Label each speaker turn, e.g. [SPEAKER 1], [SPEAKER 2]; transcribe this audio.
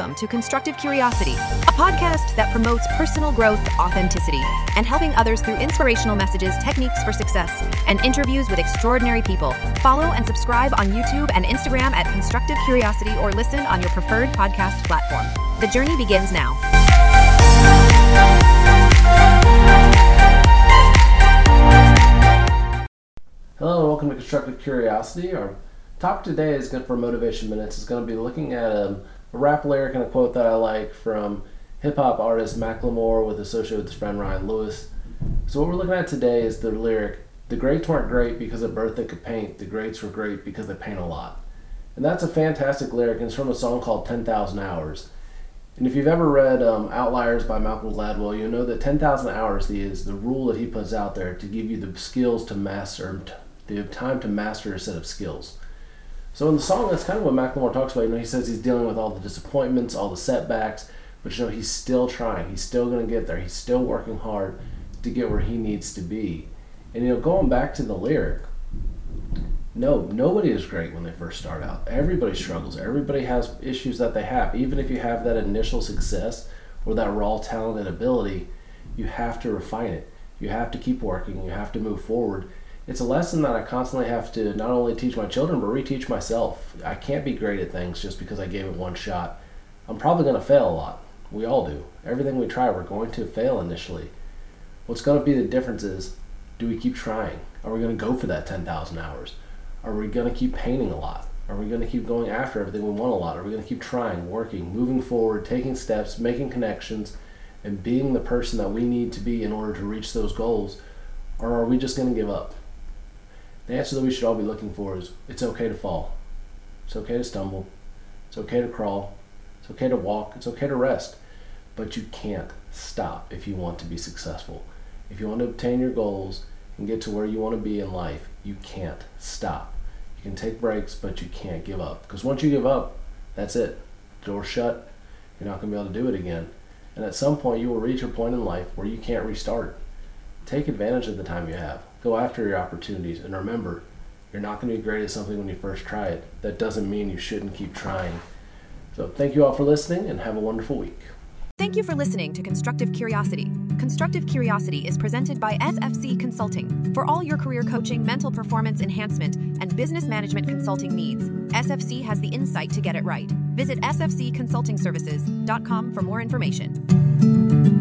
[SPEAKER 1] Welcome to Constructive Curiosity, a podcast that promotes personal growth, authenticity, and helping others through inspirational messages, techniques for success, and interviews with extraordinary people. Follow and subscribe on YouTube and Instagram at Constructive Curiosity or listen on your preferred podcast platform. The journey begins now.
[SPEAKER 2] Hello and welcome to Constructive Curiosity. Our topic today is good for Motivation Minutes. is going to be looking at a, a, rap lyric and a quote that I like from hip hop artist Macklemore with associated with friend Ryan Lewis. So what we're looking at today is the lyric, "The greats weren't great because of birth they could paint. The greats were great because they paint a lot." And that's a fantastic lyric. And it's from a song called 10,000 Hours. And if you've ever read um, Outliers by Malcolm Gladwell, you'll know that 10,000 hours is the rule that he puts out there to give you the skills to master, the time to master a set of skills. So in the song, that's kind of what Macklemore talks about. You know, he says he's dealing with all the disappointments, all the setbacks, but you know, he's still trying. He's still going to get there. He's still working hard to get where he needs to be. And you know, going back to the lyric, no, nobody is great when they first start out. Everybody struggles. Everybody has issues that they have. Even if you have that initial success or that raw talent and ability, you have to refine it. You have to keep working. You have to move forward it's a lesson that I constantly have to not only teach my children but reteach myself. I can't be great at things just because I gave it one shot. I'm probably going to fail a lot. We all do. Everything we try, we're going to fail initially. What's going to be the difference is do we keep trying? Are we going to go for that 10,000 hours? Are we going to keep painting a lot? Are we going to keep going after everything we want a lot? Are we going to keep trying, working, moving forward, taking steps, making connections, and being the person that we need to be in order to reach those goals? Or are we just going to give up? The answer that we should all be looking for is it's okay to fall. It's okay to stumble. It's okay to crawl. It's okay to walk. It's okay to rest. But you can't stop if you want to be successful. If you want to obtain your goals and get to where you want to be in life, you can't stop. You can take breaks, but you can't give up. Because once you give up, that's it. Door shut. You're not going to be able to do it again. And at some point, you will reach a point in life where you can't restart. Take advantage of the time you have. Go after your opportunities. And remember, you're not going to be great at something when you first try it. That doesn't mean you shouldn't keep trying. So thank you all for listening and have a wonderful week.
[SPEAKER 1] Thank you for listening to Constructive Curiosity. Constructive Curiosity is presented by SFC Consulting. For all your career coaching, mental performance enhancement, and business management consulting needs, SFC has the insight to get it right. Visit sfcconsultingservices.com for more information.